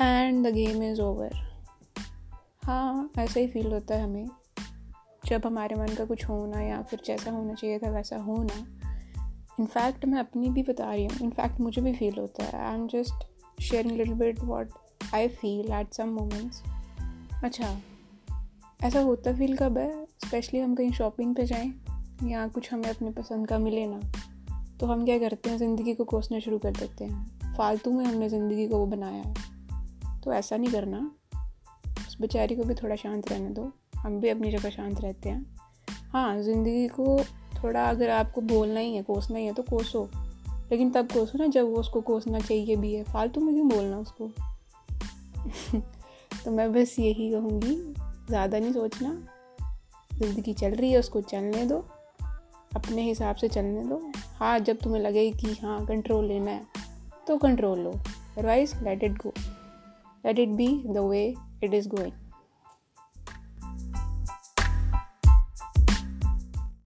And the game is over हाँ ऐसा ही feel होता है हमें। जब हमारे मन का कुछ होना या फिर जैसा होना चाहिए था, वैसा होना। इनफैक्ट मैं अपनी भी बता रही हूँ। इनफैक्ट मुझे भी फील होता है। I am just sharing little bit what I feel at some moments अच्छा ऐसा होता फील कब है? स्पेशली हम कहीं शॉपिंग पे जाएँ, या कुछ हमें अपने पसंद का मिले ना तो हम क्या करते हैं? ज़िंदगी को कोसना शुरू कर देते हैं। फालतू में हमने ज़िंदगी को वो बनाया है। तो ऐसा नहीं करना। उस बेचारी को भी थोड़ा शांत रहने दो। हम भी अपनी जगह शांत रहते हैं। हाँ ज़िंदगी को थोड़ा अगर आपको बोलना ही है, कोसना ही है तो कोसो। लेकिन तब कोसो ना जब वो उसको कोसना चाहिए भी है। फालतू में क्यों बोलना उसको? तो मैं बस यही कहूँगी, ज़्यादा नहीं सोचना। ज़िंदगी चल रही है, उसको चलने दो। अपने हिसाब से चलने दो। हाँ जब तुम्हें लगे कि हाँ कंट्रोल लेना है तो control low. Otherwise let it go let it be the way it is going.